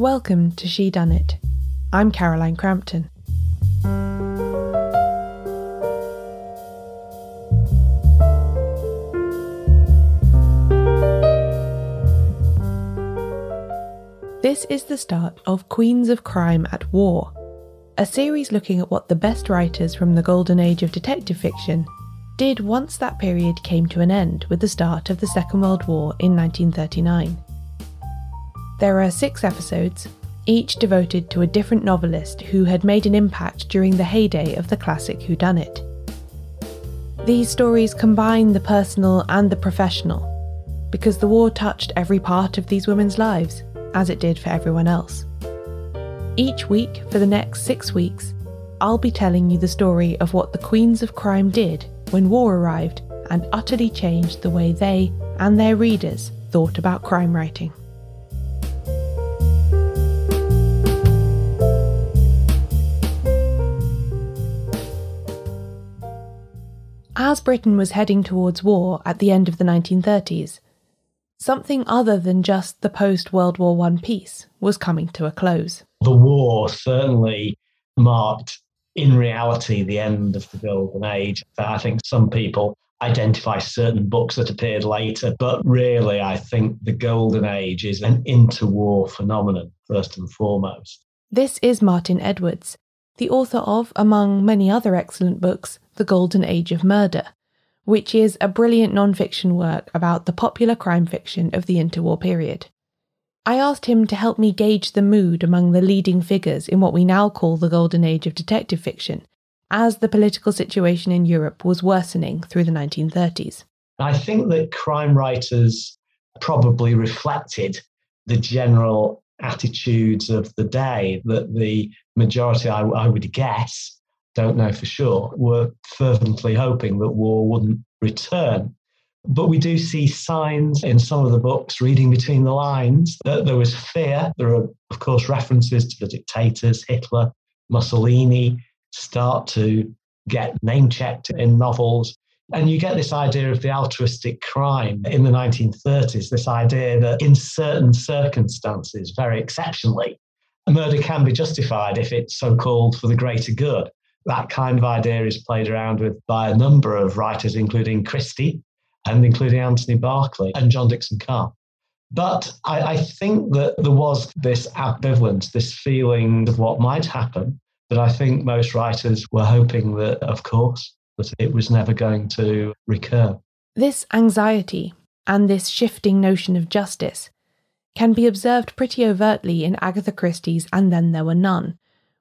Welcome to She Done It. I'm Caroline Crampton. This is the start of Queens of Crime at War, a series looking at what the best writers from the golden age of detective fiction did once that period came to an end with the start of the Second World War in 1939. There are six episodes, each devoted to a different novelist who had made an impact during the heyday of the classic whodunit. These stories combine the personal and the professional, because the war touched every part of these women's lives, as it did for everyone else. Each week, for the next six weeks, I'll be telling you the story of what the Queens of Crime did when war arrived and utterly changed the way they and their readers thought about crime writing. As Britain was heading towards war at the end of the 1930s, something other than just the post World War I peace was coming to a close. The war certainly marked, in reality, the end of the Golden Age. I think some people identify certain books that appeared later, but really, I think the Golden Age is an interwar phenomenon, first and foremost. This is Martin Edwards, the author of, among many other excellent books, The Golden Age of Murder, which is a brilliant non fiction work about the popular crime fiction of the interwar period. I asked him to help me gauge the mood among the leading figures in what we now call the Golden Age of detective fiction, as the political situation in Europe was worsening through the 1930s. I think that crime writers probably reflected the general attitudes of the day that the majority, I, I would guess, don't know for sure, were fervently hoping that war wouldn't return. But we do see signs in some of the books, reading between the lines, that there was fear. There are, of course, references to the dictators, Hitler, Mussolini, start to get name checked in novels. And you get this idea of the altruistic crime in the 1930s, this idea that in certain circumstances, very exceptionally, a murder can be justified if it's so called for the greater good. That kind of idea is played around with by a number of writers, including Christie and including Anthony Berkeley and John Dickson Carr. But I, I think that there was this ambivalence, this feeling of what might happen, that I think most writers were hoping that, of course, that it was never going to recur. This anxiety and this shifting notion of justice can be observed pretty overtly in Agatha Christie's And Then There Were None,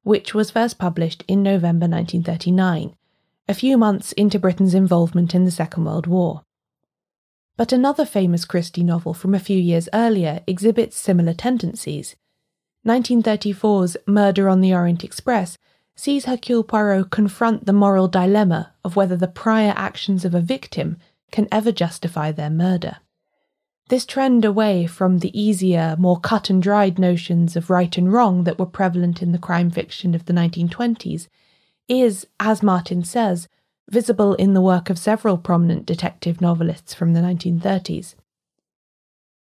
which was first published in November 1939, a few months into Britain's involvement in the Second World War. But another famous Christie novel from a few years earlier exhibits similar tendencies. 1934's Murder on the Orient Express sees Hercule Poirot confront the moral dilemma of whether the prior actions of a victim can ever justify their murder. This trend away from the easier, more cut and dried notions of right and wrong that were prevalent in the crime fiction of the 1920s is, as Martin says, visible in the work of several prominent detective novelists from the 1930s.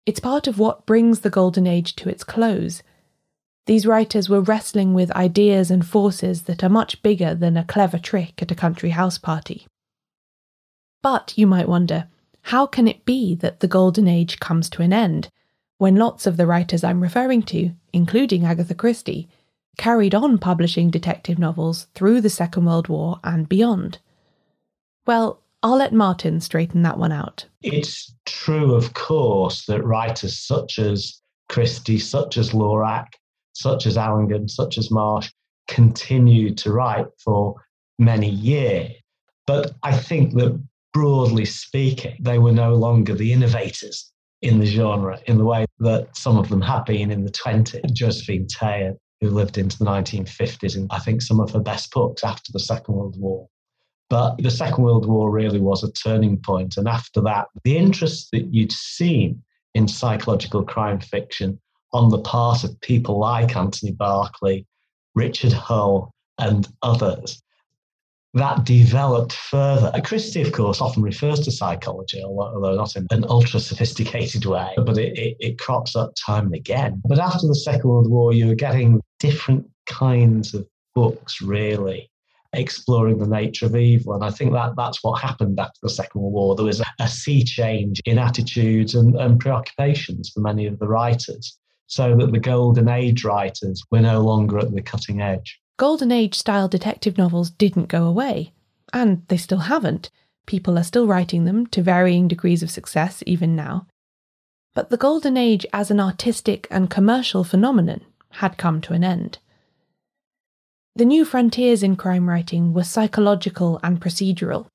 It's part of what brings the Golden Age to its close. These writers were wrestling with ideas and forces that are much bigger than a clever trick at a country house party. But, you might wonder, how can it be that the Golden Age comes to an end when lots of the writers I'm referring to, including Agatha Christie, carried on publishing detective novels through the Second World War and beyond? Well, I'll let Martin straighten that one out. It's true, of course, that writers such as Christie, such as Lorac, such as Allingham, such as Marsh continued to write for many years. But I think that broadly speaking, they were no longer the innovators in the genre in the way that some of them had been in the 20s. Josephine Taylor, who lived into the 1950s, and I think some of her best books after the Second World War. But the Second World War really was a turning point. And after that, the interest that you'd seen in psychological crime fiction on the part of people like Anthony Berkeley, Richard Hull, and others that developed further. Christie, of course, often refers to psychology, although not in an ultra sophisticated way, but it, it, it, crops up time and again. But after the Second World War, you were getting different kinds of books, really. Exploring the nature of evil. And I think that that's what happened after the Second World War. There was a, a sea change in attitudes and, and preoccupations for many of the writers, so that the Golden Age writers were no longer at the cutting edge. Golden Age style detective novels didn't go away, and they still haven't. People are still writing them to varying degrees of success even now. But the Golden Age as an artistic and commercial phenomenon had come to an end. The new frontiers in crime writing were psychological and procedural,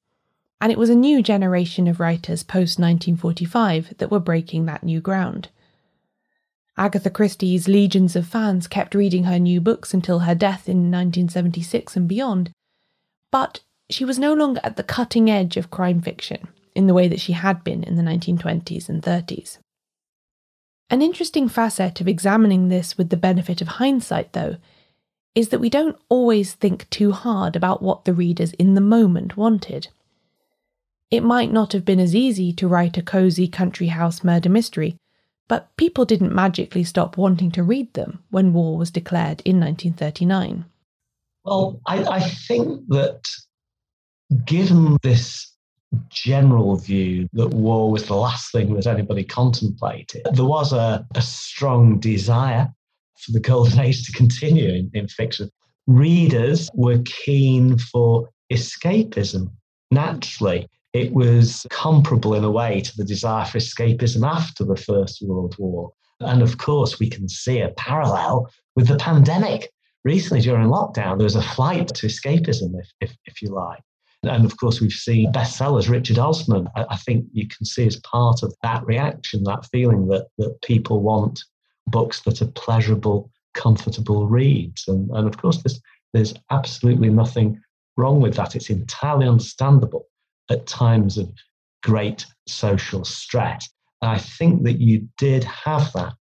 and it was a new generation of writers post 1945 that were breaking that new ground. Agatha Christie's legions of fans kept reading her new books until her death in 1976 and beyond, but she was no longer at the cutting edge of crime fiction in the way that she had been in the 1920s and 30s. An interesting facet of examining this with the benefit of hindsight, though, is that we don't always think too hard about what the readers in the moment wanted. It might not have been as easy to write a cosy country house murder mystery but people didn't magically stop wanting to read them when war was declared in 1939. Well, I, I think that given this general view that war was the last thing that anybody contemplated, there was a, a strong desire for the golden age to continue in, in fiction. Readers were keen for escapism naturally it was comparable in a way to the desire for escapism after the First World War. And of course, we can see a parallel with the pandemic. Recently, during lockdown, there was a flight to escapism, if, if, if you like. And of course, we've seen bestsellers, Richard Osman. I, think you can see as part of that reaction, that feeling that, that people want books that are pleasurable, comfortable reads. And, and of course, there's, there's absolutely nothing wrong with that. It's entirely understandable at times of great social stress. I think that you did have that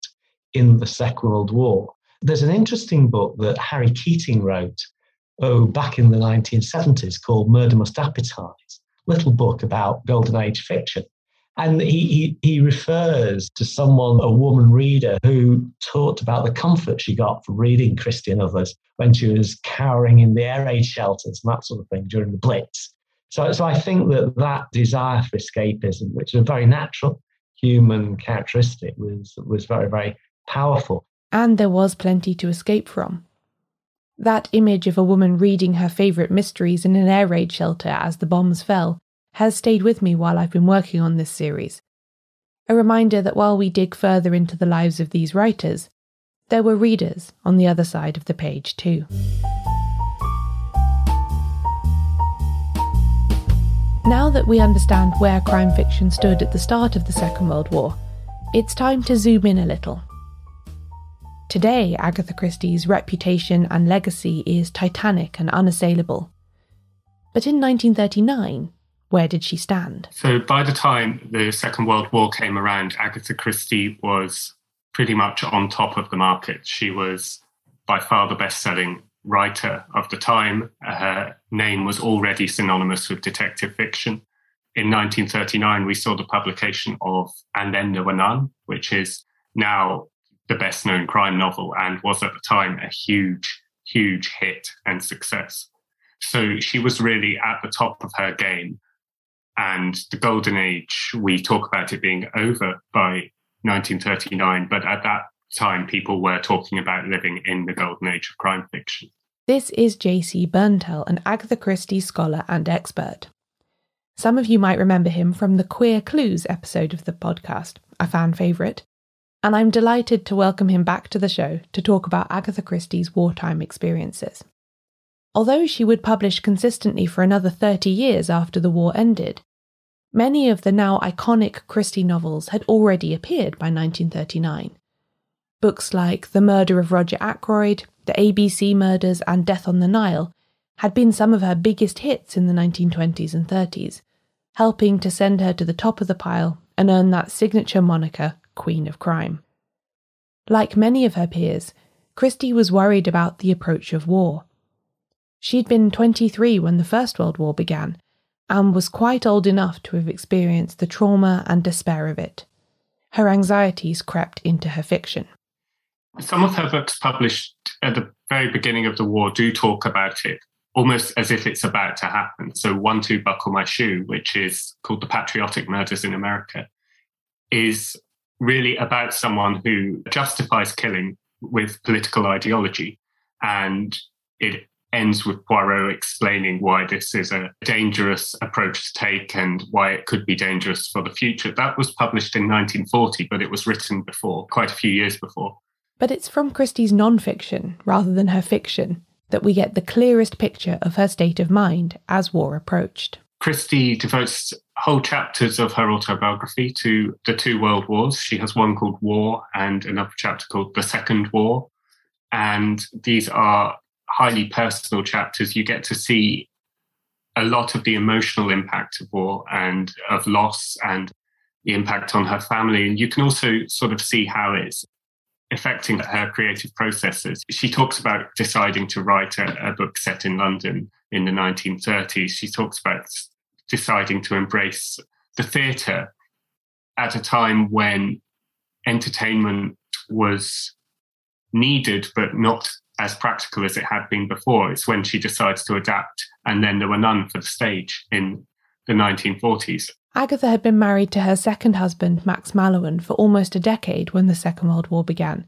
in the Second World War. There's an interesting book that Harry Keating wrote, oh, back in the 1970s called Murder Must Appetize, little book about Golden Age fiction. And he, he, he, refers to someone, a woman reader, who talked about the comfort she got from reading Christie and others when she was cowering in the air raid shelters and that sort of thing during the Blitz. So, so I think that that desire for escapism, which is a very natural human characteristic, was was very very powerful. And there was plenty to escape from. That image of a woman reading her favourite mysteries in an air raid shelter as the bombs fell has stayed with me while I've been working on this series. A reminder that while we dig further into the lives of these writers, there were readers on the other side of the page too. Now that we understand where crime fiction stood at the start of the Second World War, it's time to zoom in a little. Today, Agatha Christie's reputation and legacy is titanic and unassailable. But in 1939, where did she stand? So, by the time the Second World War came around, Agatha Christie was pretty much on top of the market. She was by far the best selling writer of the time. Her name was already synonymous with detective fiction. In 1939, we saw the publication of And Then There Were None, which is now the best known crime novel and was at the time a huge, huge hit and success. So she was really at the top of her game. And the golden age, we talk about it being over by 1939, but at that time, people were talking about living in the golden age of crime fiction. This is J.C. Bernthal, an Agatha Christie scholar and expert. Some of you might remember him from the Queer Clues episode of the podcast, a fan favourite, and I'm delighted to welcome him back to the show to talk about Agatha Christie's wartime experiences. Although she would publish consistently for another 30 years after the war ended, many of the now iconic Christie novels had already appeared by 1939. Books like The Murder of Roger Ackroyd, The ABC Murders, and Death on the Nile had been some of her biggest hits in the 1920s and 30s, helping to send her to the top of the pile and earn that signature moniker, Queen of Crime. Like many of her peers, Christie was worried about the approach of war. She'd been 23 when the First World War began and was quite old enough to have experienced the trauma and despair of it. Her anxieties crept into her fiction. Some of her books published at the very beginning of the war do talk about it almost as if it's about to happen. So, One Two Buckle My Shoe, which is called The Patriotic Murders in America, is really about someone who justifies killing with political ideology. And it ends with Poirot explaining why this is a dangerous approach to take and why it could be dangerous for the future. That was published in 1940, but it was written before, quite a few years before. But it's from Christie's non-fiction rather than her fiction that we get the clearest picture of her state of mind as war approached. Christie devotes whole chapters of her autobiography to the two world wars. She has one called War and another chapter called The Second War. And these are highly personal chapters. You get to see a lot of the emotional impact of war and of loss and the impact on her family. And you can also sort of see how it's affecting her creative processes. She talks about deciding to write a, a, book set in London in the 1930s. She talks about deciding to embrace the theatre at a time when entertainment was needed but not as practical as it had been before. It's when she decides to adapt, and then there were none for the stage in the 1940s. Agatha had been married to her second husband, Max Mallowan, for almost a decade when the Second World War began,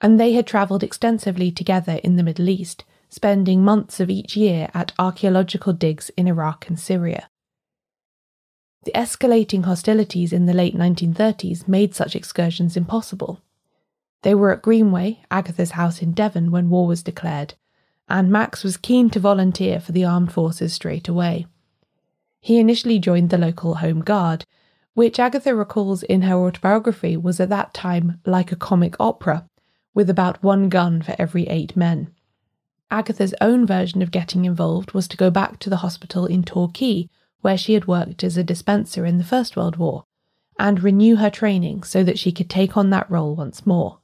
and they had travelled extensively together in the Middle East, spending months of each year at archaeological digs in Iraq and Syria. The escalating hostilities in the late 1930s made such excursions impossible. They were at Greenway, Agatha's house in Devon, when war was declared, and Max was keen to volunteer for the armed forces straight away. He initially joined the local Home Guard, which Agatha recalls in her autobiography was at that time like a comic opera, with about one gun for every eight men. Agatha's own version of getting involved was to go back to the hospital in Torquay, where she had worked as a dispenser in the First World War, and renew her training so that she could take on that role once more.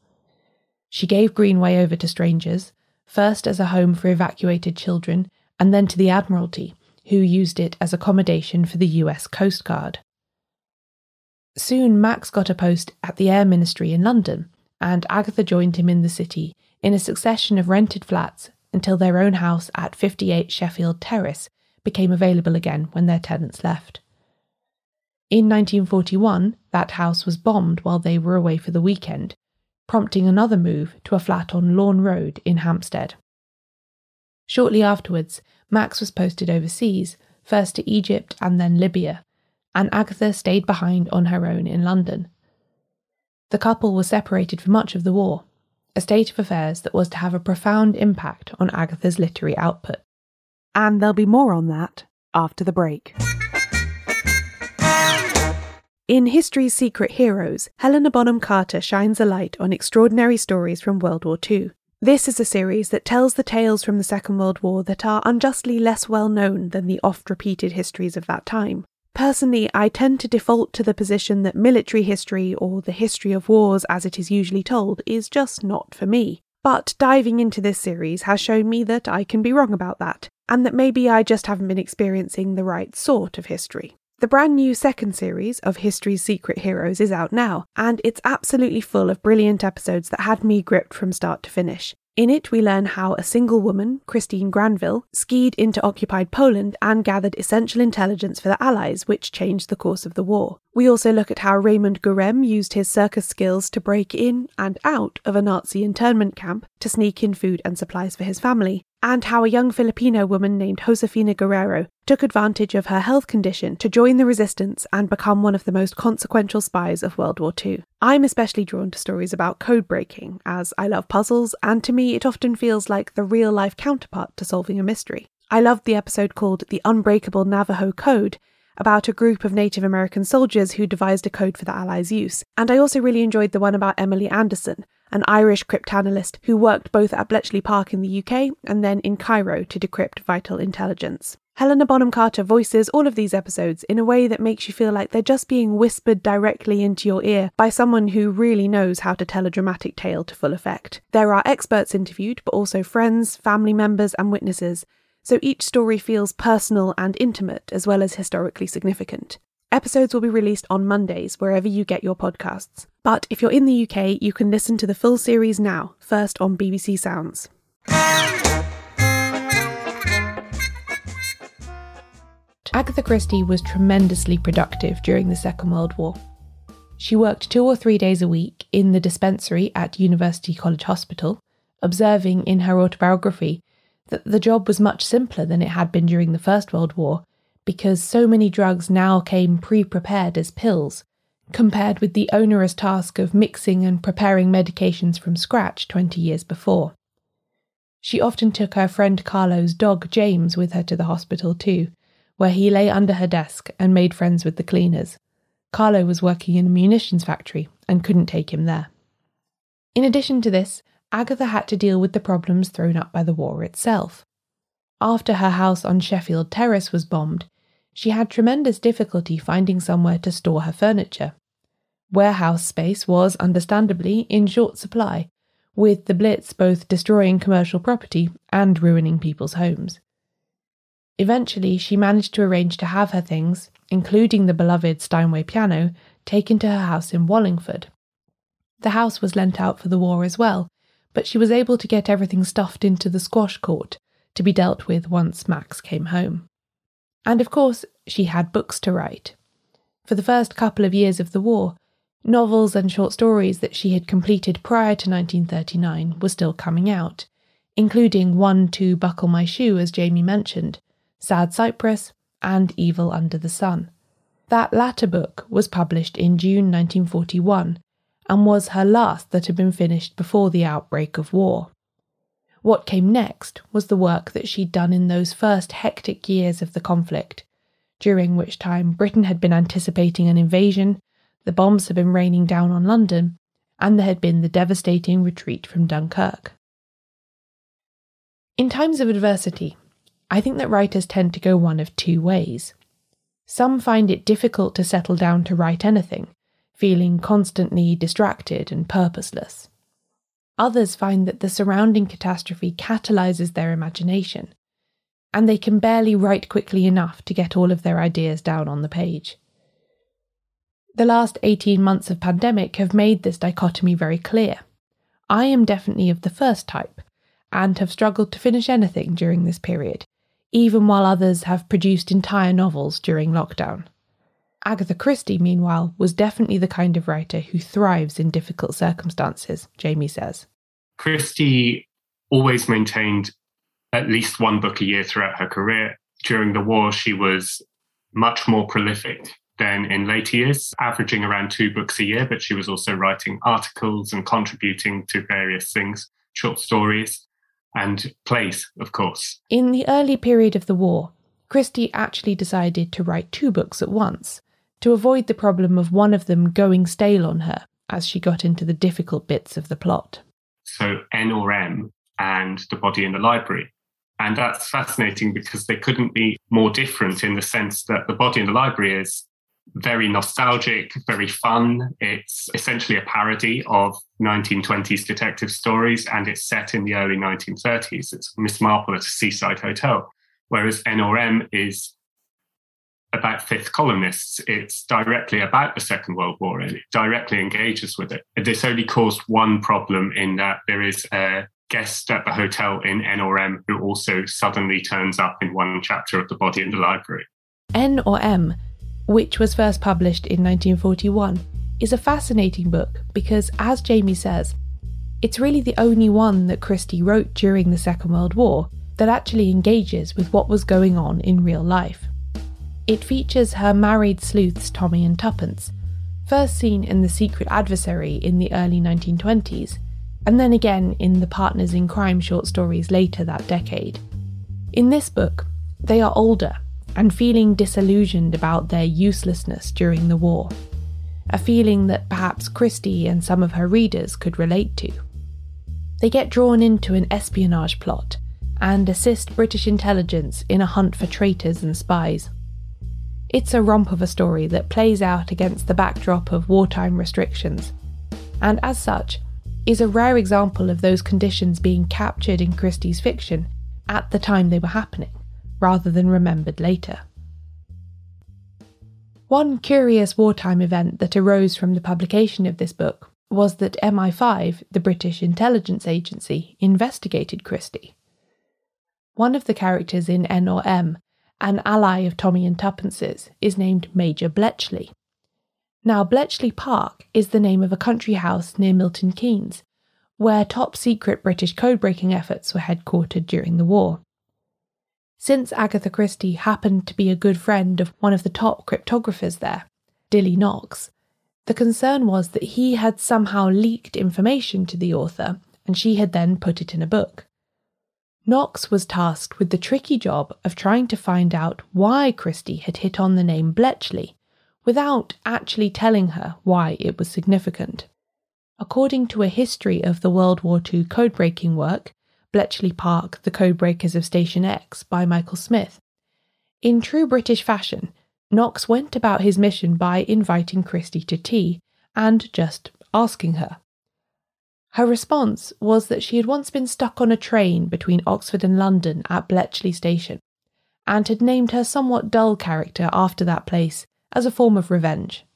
She gave Greenway over to strangers, first as a home for evacuated children, and then to the Admiralty, who used it as accommodation for the US Coast Guard. Soon Max got a post at the Air Ministry in London, and Agatha joined him in the city in a succession of rented flats until their own house at 58 Sheffield Terrace became available again when their tenants left. In 1941, that house was bombed while they were away for the weekend, prompting another move to a flat on Lawn Road in Hampstead. Shortly afterwards, Max was posted overseas, first to Egypt and then Libya, and Agatha stayed behind on her own in London. The couple was separated for much of the war, a state of affairs that was to have a profound impact on Agatha's literary output. And there'll be more on that after the break. In History's Secret Heroes, Helena Bonham Carter shines a light on extraordinary stories from World War II. This is a series that tells the tales from the Second World War that are unjustly less well known than the oft repeated histories of that time. Personally, I tend to default to the position that military history, or the history of wars as it is usually told, is just not for me. But diving into this series has shown me that I can be wrong about that, and that maybe I just haven't been experiencing the right sort of history. The brand new second series of History's Secret Heroes is out now, and it's absolutely full of brilliant episodes that had me gripped from start to finish. In it, we learn how a single woman, Christine Granville, skied into occupied Poland and gathered essential intelligence for the Allies, which changed the course of the war. We also look at how Raymond Gurême used his circus skills to break in and out of a Nazi internment camp to sneak in food and supplies for his family, and how a young Filipino woman named Josefina Guerrero took advantage of her health condition to join the resistance and become one of the most consequential spies of World War II. I'm especially drawn to stories about code breaking, as I love puzzles, and to me it often feels like the real life counterpart to solving a mystery. I loved the episode called The Unbreakable Navajo Code, about a group of Native American soldiers who devised a code for the Allies' use. And I also really enjoyed the one about Emily Anderson, an Irish cryptanalyst who worked both at Bletchley Park in the UK and then in Cairo to decrypt vital intelligence. Helena Bonham Carter voices all of these episodes in a way that makes you feel like they're just being whispered directly into your ear by someone who really knows how to tell a dramatic tale to full effect. There are experts interviewed, but also friends, family members, and witnesses so each story feels personal and intimate as well as historically significant. Episodes will be released on Mondays wherever you get your podcasts. But if you're in the UK, you can listen to the full series now, first on BBC Sounds. Agatha Christie was tremendously productive during the Second World War. She worked two or three days a week in the dispensary at University College Hospital, observing in her autobiography that the job was much simpler than it had been during the First World War because so many drugs now came pre prepared as pills, compared with the onerous task of mixing and preparing medications from scratch 20 years before. She often took her friend Carlo's dog James with her to the hospital too, where he lay under her desk and made friends with the cleaners. Carlo was working in a munitions factory and couldn't take him there. In addition to this, Agatha had to deal with the problems thrown up by the war itself. After her house on Sheffield Terrace was bombed, she had tremendous difficulty finding somewhere to store her furniture. Warehouse space was, understandably, in short supply, with the Blitz both destroying commercial property and ruining people's homes. Eventually, she managed to arrange to have her things, including the beloved Steinway piano, taken to her house in Wallingford. The house was lent out for the war as well, but she was able to get everything stuffed into the squash court to be dealt with once Max came home. And of course, she had books to write. For the first couple of years of the war, novels and short stories that she had completed prior to 1939 were still coming out, including One Two Buckle My Shoe, as Jamie mentioned, Sad Cypress, and Evil Under the Sun. That latter book was published in June 1941 and was her last that had been finished before the outbreak of war. What came next was the work that she'd done in those first hectic years of the conflict, during which time Britain had been anticipating an invasion, the bombs had been raining down on London, and there had been the devastating retreat from Dunkirk. In times of adversity, I think that writers tend to go one of two ways. Some find it difficult to settle down to write anything, feeling constantly distracted and purposeless. Others find that the surrounding catastrophe catalyses their imagination, and they can barely write quickly enough to get all of their ideas down on the page. The last 18 months of pandemic have made this dichotomy very clear. I am definitely of the first type, and have struggled to finish anything during this period, even while others have produced entire novels during lockdown. Agatha Christie, meanwhile, was definitely the kind of writer who thrives in difficult circumstances, Jamie says. Christie always maintained at least one book a year throughout her career. During the war, she was much more prolific than in later years, averaging around two books a year, but she was also writing articles and contributing to various things, short stories and plays, of course. In the early period of the war, Christie actually decided to write two books at once to avoid the problem of one of them going stale on her as she got into the difficult bits of the plot. So, N or M and The Body in the Library. And that's fascinating because they couldn't be more different in the sense that The Body in the Library is very nostalgic, very fun. It's essentially a parody of 1920s detective stories and it's set in the early 1930s. It's Miss Marple at a seaside hotel. Whereas N or M is about fifth columnists. It's directly about the Second World War and it directly engages with it. This only caused one problem in that there is a guest at the hotel in N or M who also suddenly turns up in one chapter of The Body in the Library. N or M, which was first published in 1941, is a fascinating book because, as Jamie says, it's really the only one that Christie wrote during the Second World War that actually engages with what was going on in real life. It features her married sleuths Tommy and Tuppence, first seen in The Secret Adversary in the early 1920s, and then again in the Partners in Crime short stories later that decade. In this book, they are older and feeling disillusioned about their uselessness during the war, a feeling that perhaps Christie and some of her readers could relate to. They get drawn into an espionage plot and assist British intelligence in a hunt for traitors and spies. It's a romp of a story that plays out against the backdrop of wartime restrictions, and as such, is a rare example of those conditions being captured in Christie's fiction at the time they were happening, rather than remembered later. One curious wartime event that arose from the publication of this book was that MI5, the British intelligence agency, investigated Christie. One of the characters in N or M, an ally of Tommy and Tuppence's, is named Major Bletchley. Now, Bletchley Park is the name of a country house near Milton Keynes, where top secret British code breaking efforts were headquartered during the war. Since Agatha Christie happened to be a good friend of one of the top cryptographers there, Dilly Knox, the concern was that he had somehow leaked information to the author and she had then put it in a book. Knox was tasked with the tricky job of trying to find out why Christie had hit on the name Bletchley without actually telling her why it was significant. According to a history of the World War II codebreaking work, Bletchley Park, The Codebreakers of Station X by Michael Smith. In true British fashion, Knox went about his mission by inviting Christie to tea and just asking her. Her response was that she had once been stuck on a train between Oxford and London at Bletchley Station, and had named her somewhat dull character after that place as a form of revenge.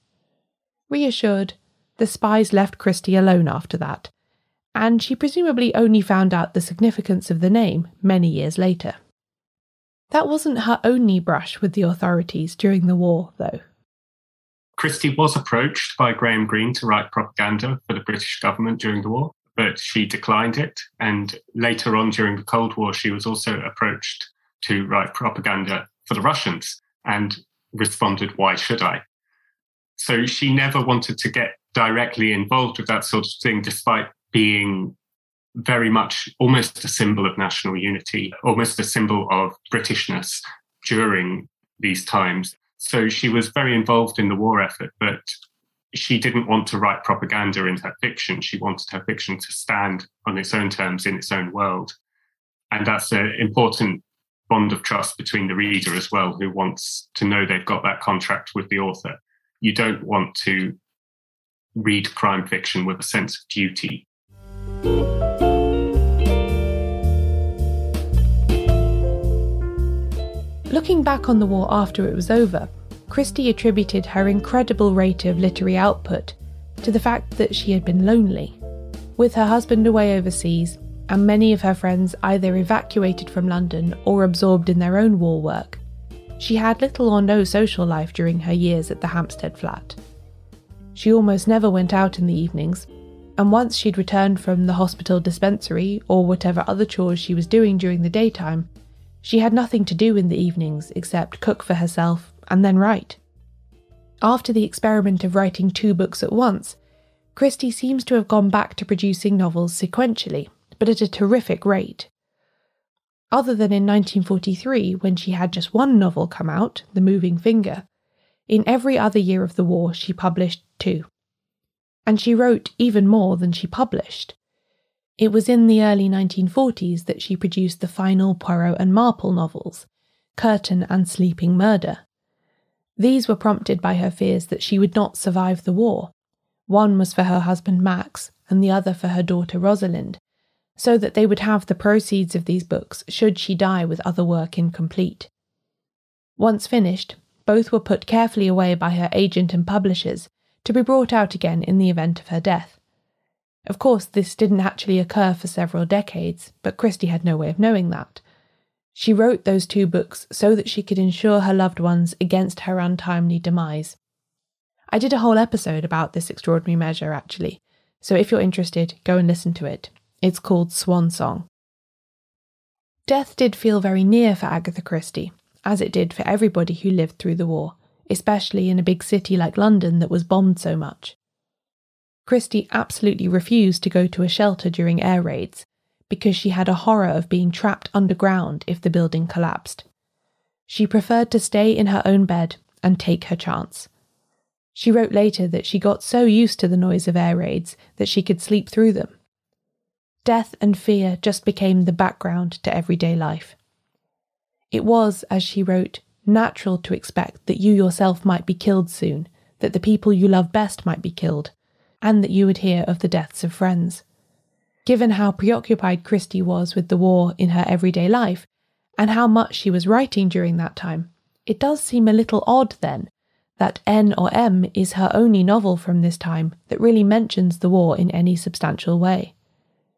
Reassured, the spies left Christie alone after that, and she presumably only found out the significance of the name many years later. That wasn't her only brush with the authorities during the war, though. Christie was approached by Graham Greene to write propaganda for the British government during the war, but she declined it. And later on during the Cold War, she was also approached to write propaganda for the Russians and responded, Why should I? So she never wanted to get directly involved with that sort of thing, despite being very much almost a symbol of national unity, almost a symbol of Britishness during these times. So she was very involved in the war effort, but she didn't want to write propaganda in her fiction. She wanted her fiction to stand on its own terms in its own world. And that's an important bond of trust between the reader as well, who wants to know they've got that contract with the author. You don't want to read crime fiction with a sense of duty Looking back on the war after it was over, Christie attributed her incredible rate of literary output to the fact that she had been lonely. With her husband away overseas, and many of her friends either evacuated from London or absorbed in their own war work, she had little or no social life during her years at the Hampstead flat. She almost never went out in the evenings, and once she'd returned from the hospital dispensary or whatever other chores she was doing during the daytime, she had nothing to do in the evenings except cook for herself and then write. After the experiment of writing two books at once, Christie seems to have gone back to producing novels sequentially, but at a terrific rate. Other than in 1943, when she had just one novel come out, The Moving Finger, in every other year of the war she published two and she wrote even more than she published. It was in the early 1940s that she produced the final Poirot and Marple novels, Curtain and Sleeping Murder. These were prompted by her fears that she would not survive the war. One was for her husband Max, and the other for her daughter Rosalind, so that they would have the proceeds of these books should she die with other work incomplete. Once finished, both were put carefully away by her agent and publishers to be brought out again in the event of her death. Of course, this didn't actually occur for several decades, but Christie had no way of knowing that. She wrote those two books so that she could insure her loved ones against her untimely demise. I did a whole episode about this extraordinary measure, actually, so if you're interested, go and listen to it. It's called Swan Song. Death did feel very near for Agatha Christie, as it did for everybody who lived through the war especially in a big city like London that was bombed so much. Christie absolutely refused to go to a shelter during air raids because she had a horror of being trapped underground if the building collapsed. She preferred to stay in her own bed and take her chance. She wrote later that she got so used to the noise of air raids that she could sleep through them. Death and fear just became the background to everyday life. It was, as she wrote, natural to expect that you yourself might be killed soon, that the people you love best might be killed, and that you would hear of the deaths of friends. Given how preoccupied Christie was with the war in her everyday life, and how much she was writing during that time, it does seem a little odd then that N or M is her only novel from this time that really mentions the war in any substantial way.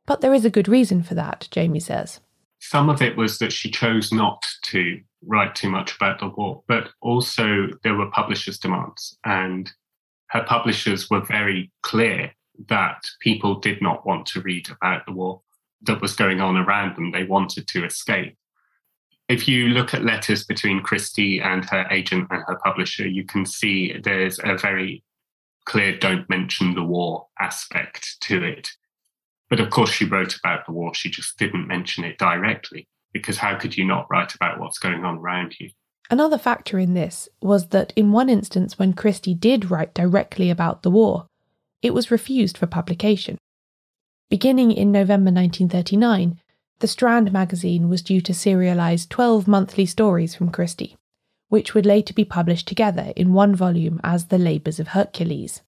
But there is a good reason for that, Jamie says. Some of it was that she chose not to write too much about the war, but also there were publishers' demands, and her publishers were very clear that people did not want to read about the war that was going on around them. They wanted to escape if you look at letters between Christie and her agent and her publisher, you can see there's a very clear don't mention the war aspect to it. But of course, she wrote about the war, she just didn't mention it directly, because how could you not write about what's going on around you? Another factor in this was that in one instance, when Christie did write directly about the war, it was refused for publication. Beginning in November 1939, the Strand magazine was due to serialise 12 monthly stories from Christie, which would later be published together in one volume as The Labours of Hercules.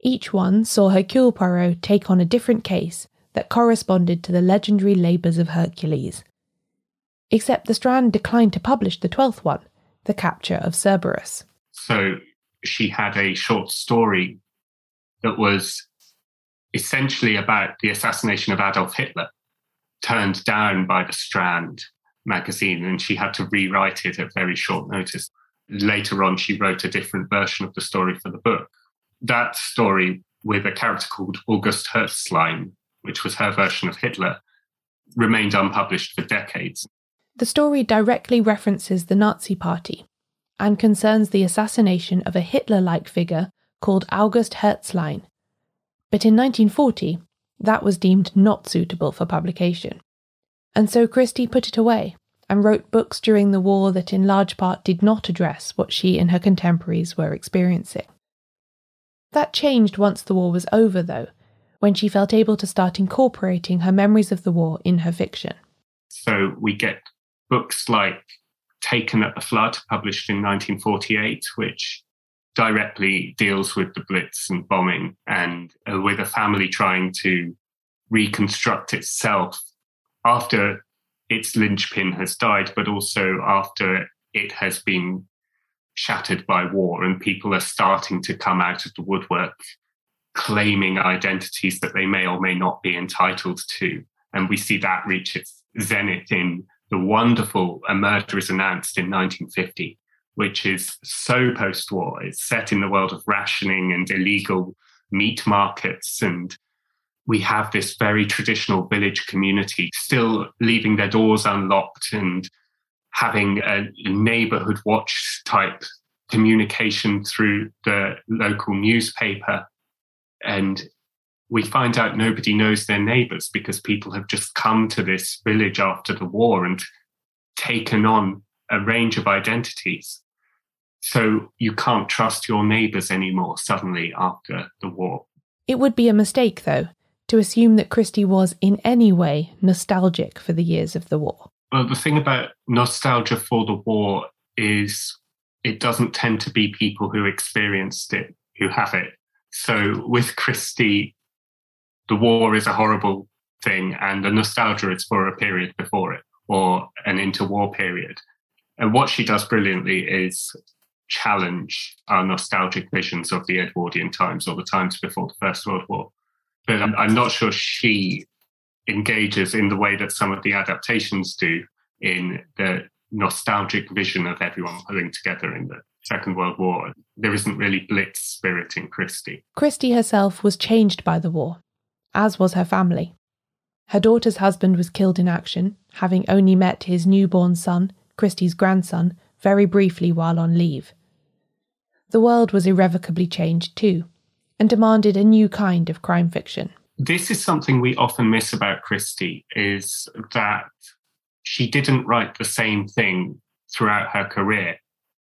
Each one saw Hercule Poirot take on a different case that corresponded to the legendary Labours of Hercules. Except the Strand declined to publish the 12th one, The Capture of Cerberus. So she had a short story that was essentially about the assassination of Adolf Hitler turned down by the Strand magazine and she had to rewrite it at very short notice. Later on, she wrote a different version of the story for the book. That story, with a character called August Hertzlein, which was her version of Hitler, remained unpublished for decades. The story directly references the Nazi Party and concerns the assassination of a Hitler like figure called August Hertzlein. But in 1940, that was deemed not suitable for publication. And so Christie put it away and wrote books during the war that in large part did not address what she and her contemporaries were experiencing. That changed once the war was over, though, when she felt able to start incorporating her memories of the war in her fiction. So we get books like Taken at the Flood, published in 1948, which directly deals with the Blitz and bombing and uh, with a family trying to reconstruct itself after its linchpin has died, but also after it has been shattered by war and people are starting to come out of the woodwork claiming identities that they may or may not be entitled to. And we see that reach its zenith in the wonderful A Murder is Announced in 1950, which is so post war. It's set in the world of rationing and illegal meat markets. And we have this very traditional village community still leaving their doors unlocked and having a neighborhood watch type communication through the local newspaper. And we find out nobody knows their neighbors because people have just come to this village after the war and taken on a range of identities. So you can't trust your neighbours anymore suddenly after the war. It would be a mistake, though, to assume that Christie was in any way nostalgic for the years of the war. Well, the thing about nostalgia for the war is it doesn't tend to be people who experienced it who have it. So with Christie, the war is a horrible thing, and the nostalgia is for a period before it or an interwar period. And what she does brilliantly is challenge our nostalgic visions of the Edwardian times or the times before the First World War. But I'm, I'm not sure she engages in the way that some of the adaptations do in the nostalgic vision of everyone pulling together in the Second World War. There isn't really blitz spirit in Christie. Christie herself was changed by the war, as was her family. Her daughter's husband was killed in action, having only met his newborn son, Christie's grandson, very briefly while on leave the world was irrevocably changed too, and demanded a new kind of crime fiction. This is something we often miss about Christie is that she didn't write the same thing throughout her career.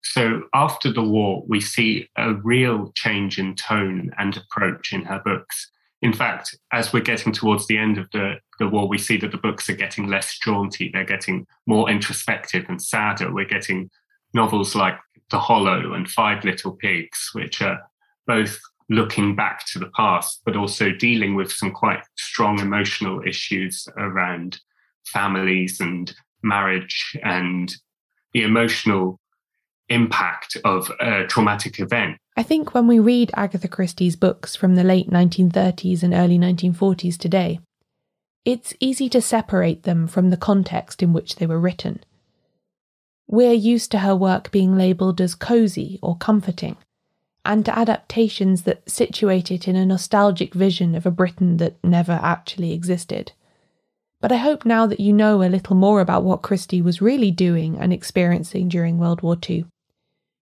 So after the war, we see a real change in tone and approach in her books. In fact, as we're getting towards the end of the, the war, we see that the books are getting less jaunty. They're getting more introspective and sadder. We're getting novels like the Hollow and Five Little Pigs, which are both looking back to the past, but also dealing with some quite strong emotional issues around families and marriage and the emotional impact of a traumatic event. I think when we read Agatha Christie's books from the late 1930s and early 1940s today, it's easy to separate them from the context in which they were written. We're used to her work being labelled as cosy or comforting, and to adaptations that situate it in a nostalgic vision of a Britain that never actually existed. But I hope now that you know a little more about what Christie was really doing and experiencing during World War II,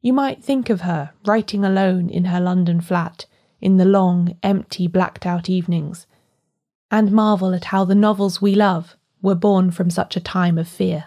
you might think of her writing alone in her London flat in the long, empty, blacked out evenings, and marvel at how the novels we love were born from such a time of fear.